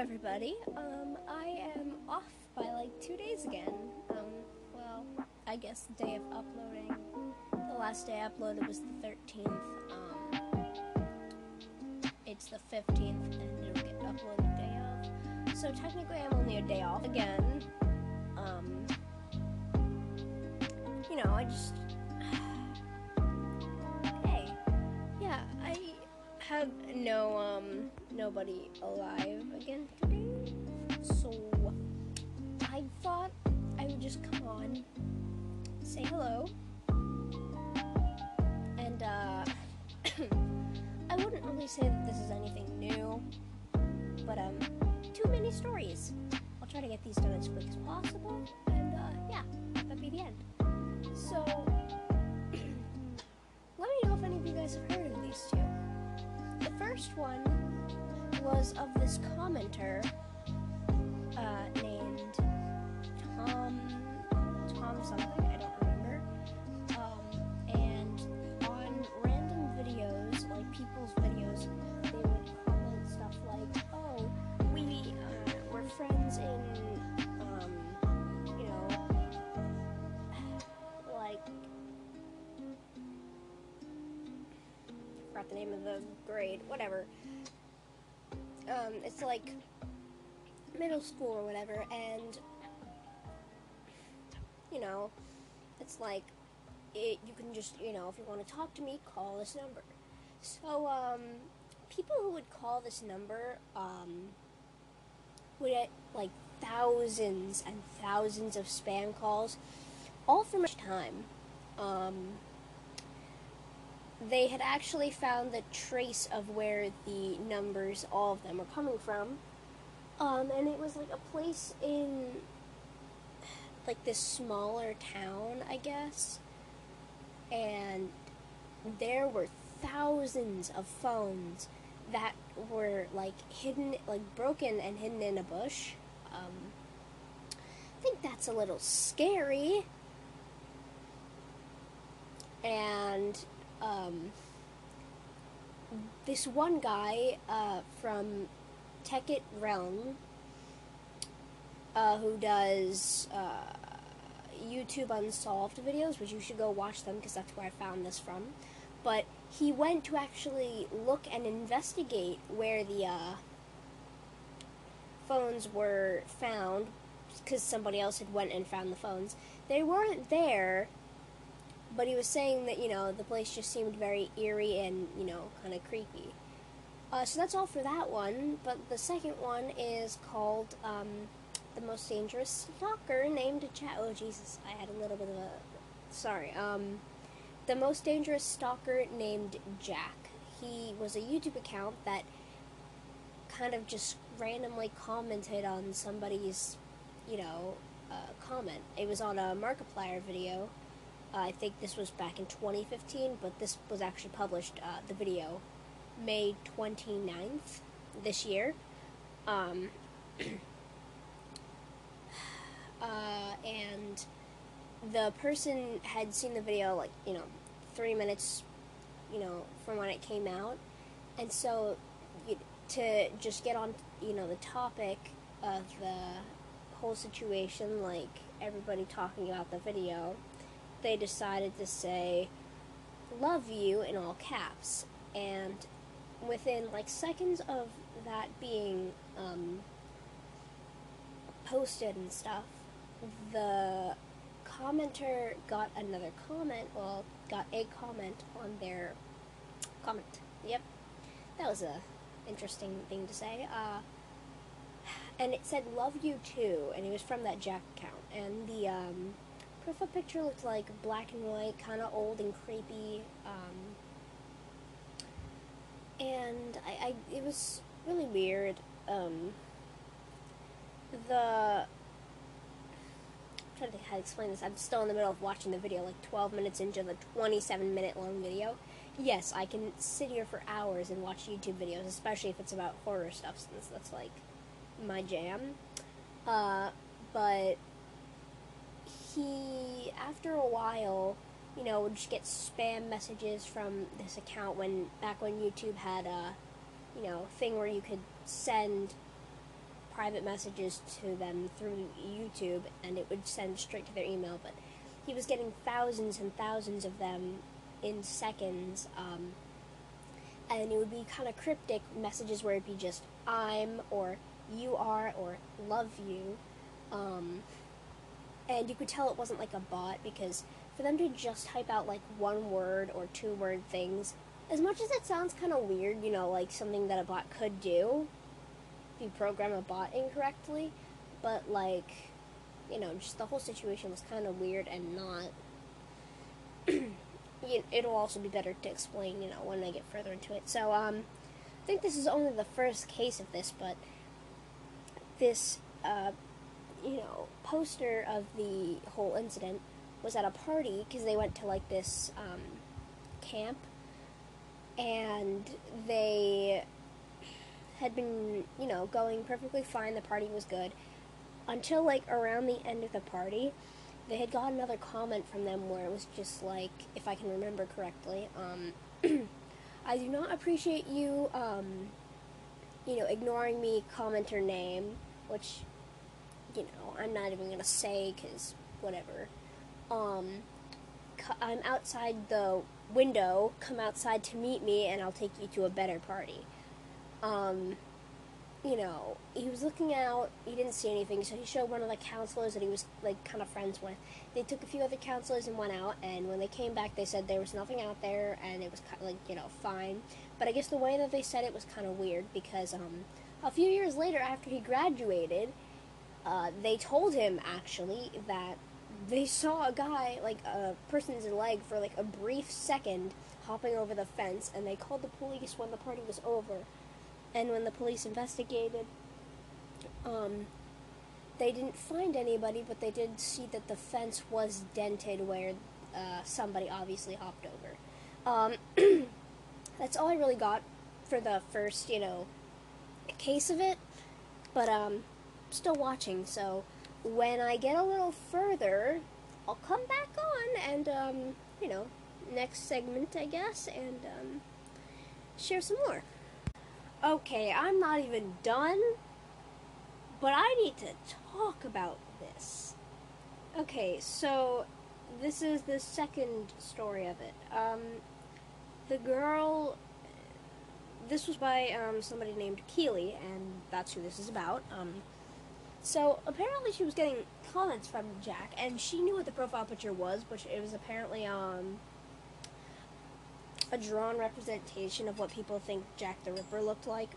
everybody. Um, I am off by like two days again. Um, well, I guess the day of uploading. The last day I uploaded was the 13th. Um, it's the 15th, and it'll get uploaded day of. So technically, I'm only a day off again. Um, you know, I just. Have no um nobody alive again today. So I thought I would just come on, say hello, and uh I wouldn't really say that this is anything new, but um two mini stories. I'll try to get these done as quick as possible, and uh yeah, that'd be the end. So let me know if any of you guys have heard of these two. First one was of this commenter uh, named Tom Tom something I don't remember. Um, and on random videos, like people's videos, name of the grade, whatever um, it's like middle school or whatever, and you know, it's like it, you can just you know if you want to talk to me, call this number. So um, people who would call this number um, would get like thousands and thousands of spam calls, all for much time. Um, they had actually found the trace of where the numbers, all of them, were coming from. Um, and it was like a place in like this smaller town, I guess. And there were thousands of phones that were like hidden, like broken and hidden in a bush. Um, I think that's a little scary. And this one guy uh, from Tekkit Realm, uh, who does uh, YouTube Unsolved videos, which you should go watch them because that's where I found this from. But he went to actually look and investigate where the uh, phones were found because somebody else had went and found the phones. They weren't there but he was saying that you know the place just seemed very eerie and you know kind of creepy. Uh, so that's all for that one. But the second one is called um, the most dangerous stalker named Jack. Oh Jesus, I had a little bit of a sorry. Um, the most dangerous stalker named Jack. He was a YouTube account that kind of just randomly commented on somebody's, you know, uh, comment. It was on a Markiplier video uh, I think this was back in 2015, but this was actually published, uh, the video, May 29th this year. Um, uh, and the person had seen the video, like, you know, three minutes, you know, from when it came out. And so, to just get on, you know, the topic of the whole situation, like everybody talking about the video, they decided to say love you in all caps. And within like seconds of that being um, posted and stuff the commenter got another comment well got a comment on their comment. Yep. That was a interesting thing to say. Uh, and it said love you too and it was from that jack account. And the um, profile picture looked like black and white, kind of old and creepy. Um, and I, I, it was really weird. Um, the I'm trying to think how to explain this. I'm still in the middle of watching the video, like 12 minutes into the 27 minute long video. Yes, I can sit here for hours and watch YouTube videos, especially if it's about horror stuff, since that's like my jam. Uh, but he, after a while, you know, would just get spam messages from this account when back when YouTube had a, you know, thing where you could send private messages to them through YouTube, and it would send straight to their email. But he was getting thousands and thousands of them in seconds, um, and it would be kind of cryptic messages where it'd be just "I'm" or "You are" or "Love you," um, and you could tell it wasn't like a bot because for them to just type out like one word or two word things, as much as it sounds kind of weird, you know, like something that a bot could do, if you program a bot incorrectly, but like, you know, just the whole situation was kind of weird and not. it'll also be better to explain, you know, when I get further into it. So, um, I think this is only the first case of this, but this, uh, you know, poster of the whole incident was at a party because they went to like this um, camp and they had been, you know, going perfectly fine. The party was good until like around the end of the party. They had got another comment from them where it was just like, if I can remember correctly, um, I do not appreciate you, um, you know, ignoring me, commenter name, which, you know, I'm not even gonna say because whatever um, I'm outside the window, come outside to meet me, and I'll take you to a better party. Um, you know, he was looking out, he didn't see anything, so he showed one of the counselors that he was, like, kind of friends with. They took a few other counselors and went out, and when they came back, they said there was nothing out there, and it was, kind of, like, you know, fine. But I guess the way that they said it was kind of weird, because, um, a few years later, after he graduated, uh, they told him, actually, that they saw a guy, like a person's leg, for like a brief second hopping over the fence, and they called the police when the party was over. And when the police investigated, um, they didn't find anybody, but they did see that the fence was dented where uh, somebody obviously hopped over. Um, that's all I really got for the first, you know, case of it. But um, still watching, so when I get a little further, I'll come back on and, um, you know, next segment, I guess, and um, share some more. Okay, I'm not even done, but I need to talk about this. Okay, so this is the second story of it. Um, the girl. This was by um, somebody named Keely, and that's who this is about. Um, so apparently she was getting comments from Jack, and she knew what the profile picture was, which it was apparently um a drawn representation of what people think Jack the Ripper looked like.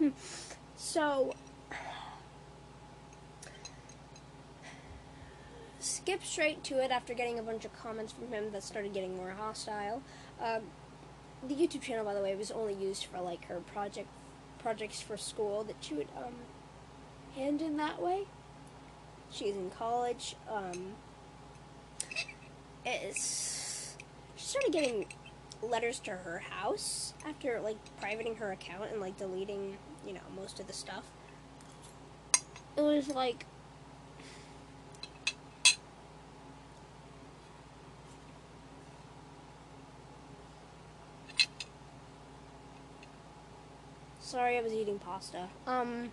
Um, so skip straight to it after getting a bunch of comments from him that started getting more hostile. Um, the YouTube channel, by the way, was only used for like her project projects for school that she would um, hand in that way. She's in college. Um, it's she started getting letters to her house after like privating her account and like deleting, you know, most of the stuff. It was like Sorry, I was eating pasta. Um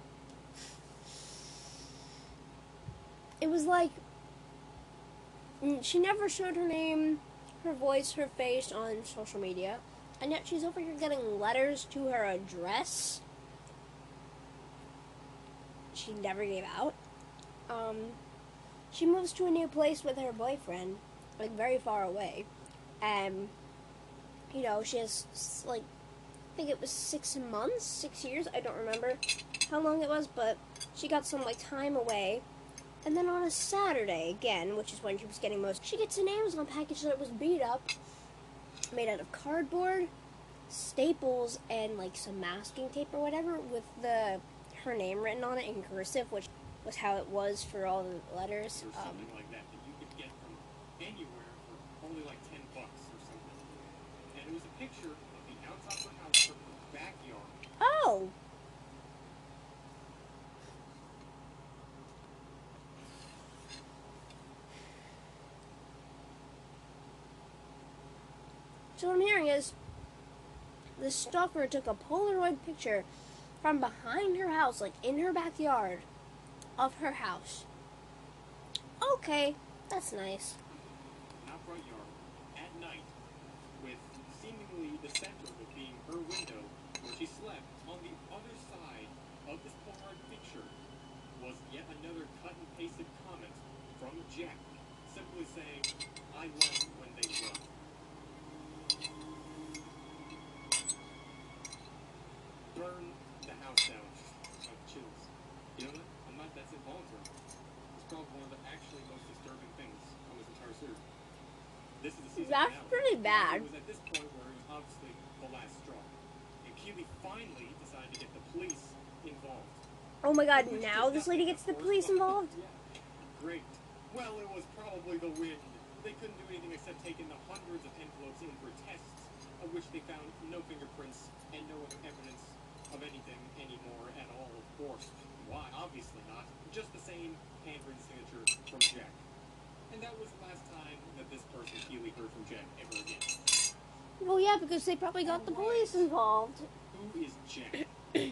it was like she never showed her name, her voice, her face on social media, and yet she's over here getting letters to her address. She never gave out. Um, she moves to a new place with her boyfriend, like very far away, and you know she has like I think it was six months, six years. I don't remember how long it was, but she got some like time away and then on a Saturday, again, which is when she was getting most, she gets an Amazon package that was beat up, made out of cardboard, staples, and like some masking tape or whatever with the her name written on it in cursive, which was how it was for all the letters. Or something um, like that that you could get from anywhere for only like ten bucks or something. And it was a picture of the outside of her house from her backyard. Oh. So what I'm hearing is the stalker took a Polaroid picture from behind her house, like in her backyard of her house. Okay, that's nice. Front yard. At night, with seemingly the center of it being her window where she slept, on the other side of this Polaroid picture was yet another cut and pasted comment from Jack, simply saying, I when they. Burn the house down. Oh, chills. You know what? I'm not, that's involuntary. It's probably one of the actually most disturbing things on this entire series. This is the season That's finale. pretty bad. It was at this point where it was obviously the last straw. And Keeley finally decided to get the police involved. Oh my god, now this lady gets the police involved? Yeah. Great. Well, it was probably the. They couldn't do anything except take in the hundreds of envelopes in for tests, of which they found no fingerprints and no other evidence of anything anymore at all, of course. Why? Obviously not. Just the same handwritten signature from Jack. And that was the last time that this person, Keeley, heard from Jack ever again. Well, yeah, because they probably got the police involved. Who is Jack?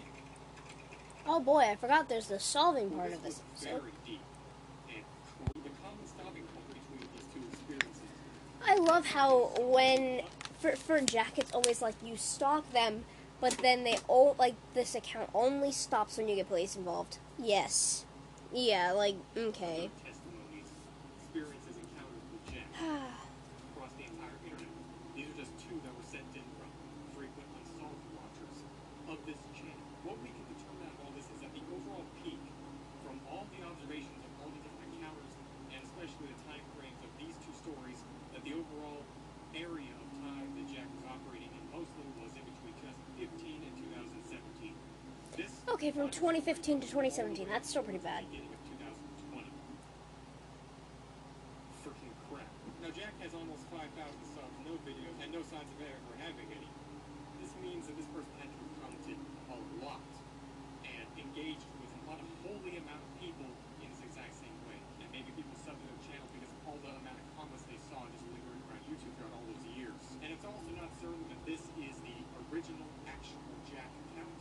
Oh boy, I forgot there's the solving Well, part of this very deep. And the common stopping point between these two experiences I love how when for for Jack it's always like you stalk them, but then they all like this account only stops when you get police involved. Yes. Yeah, like okay. Other testimonies, experiences, encounters with Jack across the entire internet. These are just two that were sent in from frequent unsolved watchers of this channel. What we can determine out of all this is that the overall peak from all the observations of all the different encounters, and especially the time frames of these two stories, that the overall area of time that Jack was operating in mostly was in between 2015 and 2017. This Okay, from 2015 to 2017, that's still pretty bad. Beginning of 2020. Freaking crap. Now Jack has almost 5,000 subs, no videos, and no signs of ever having any. This means that this person had to commented a lot and engaged with an unholy amount of people in this exact same way. And maybe people subbed to their channel because of all the amount of comments they saw just lingering around YouTube throughout all those years. And it's also not certain that this is the original actual Jack account.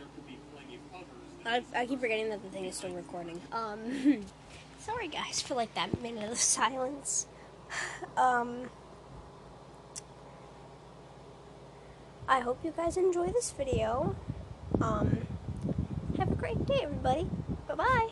There could be plenty of others. I, I keep forgetting that the thing is still recording. Um, sorry guys for like that minute of silence. Um, I hope you guys enjoy this video. Um, have a great day, everybody. Bye bye.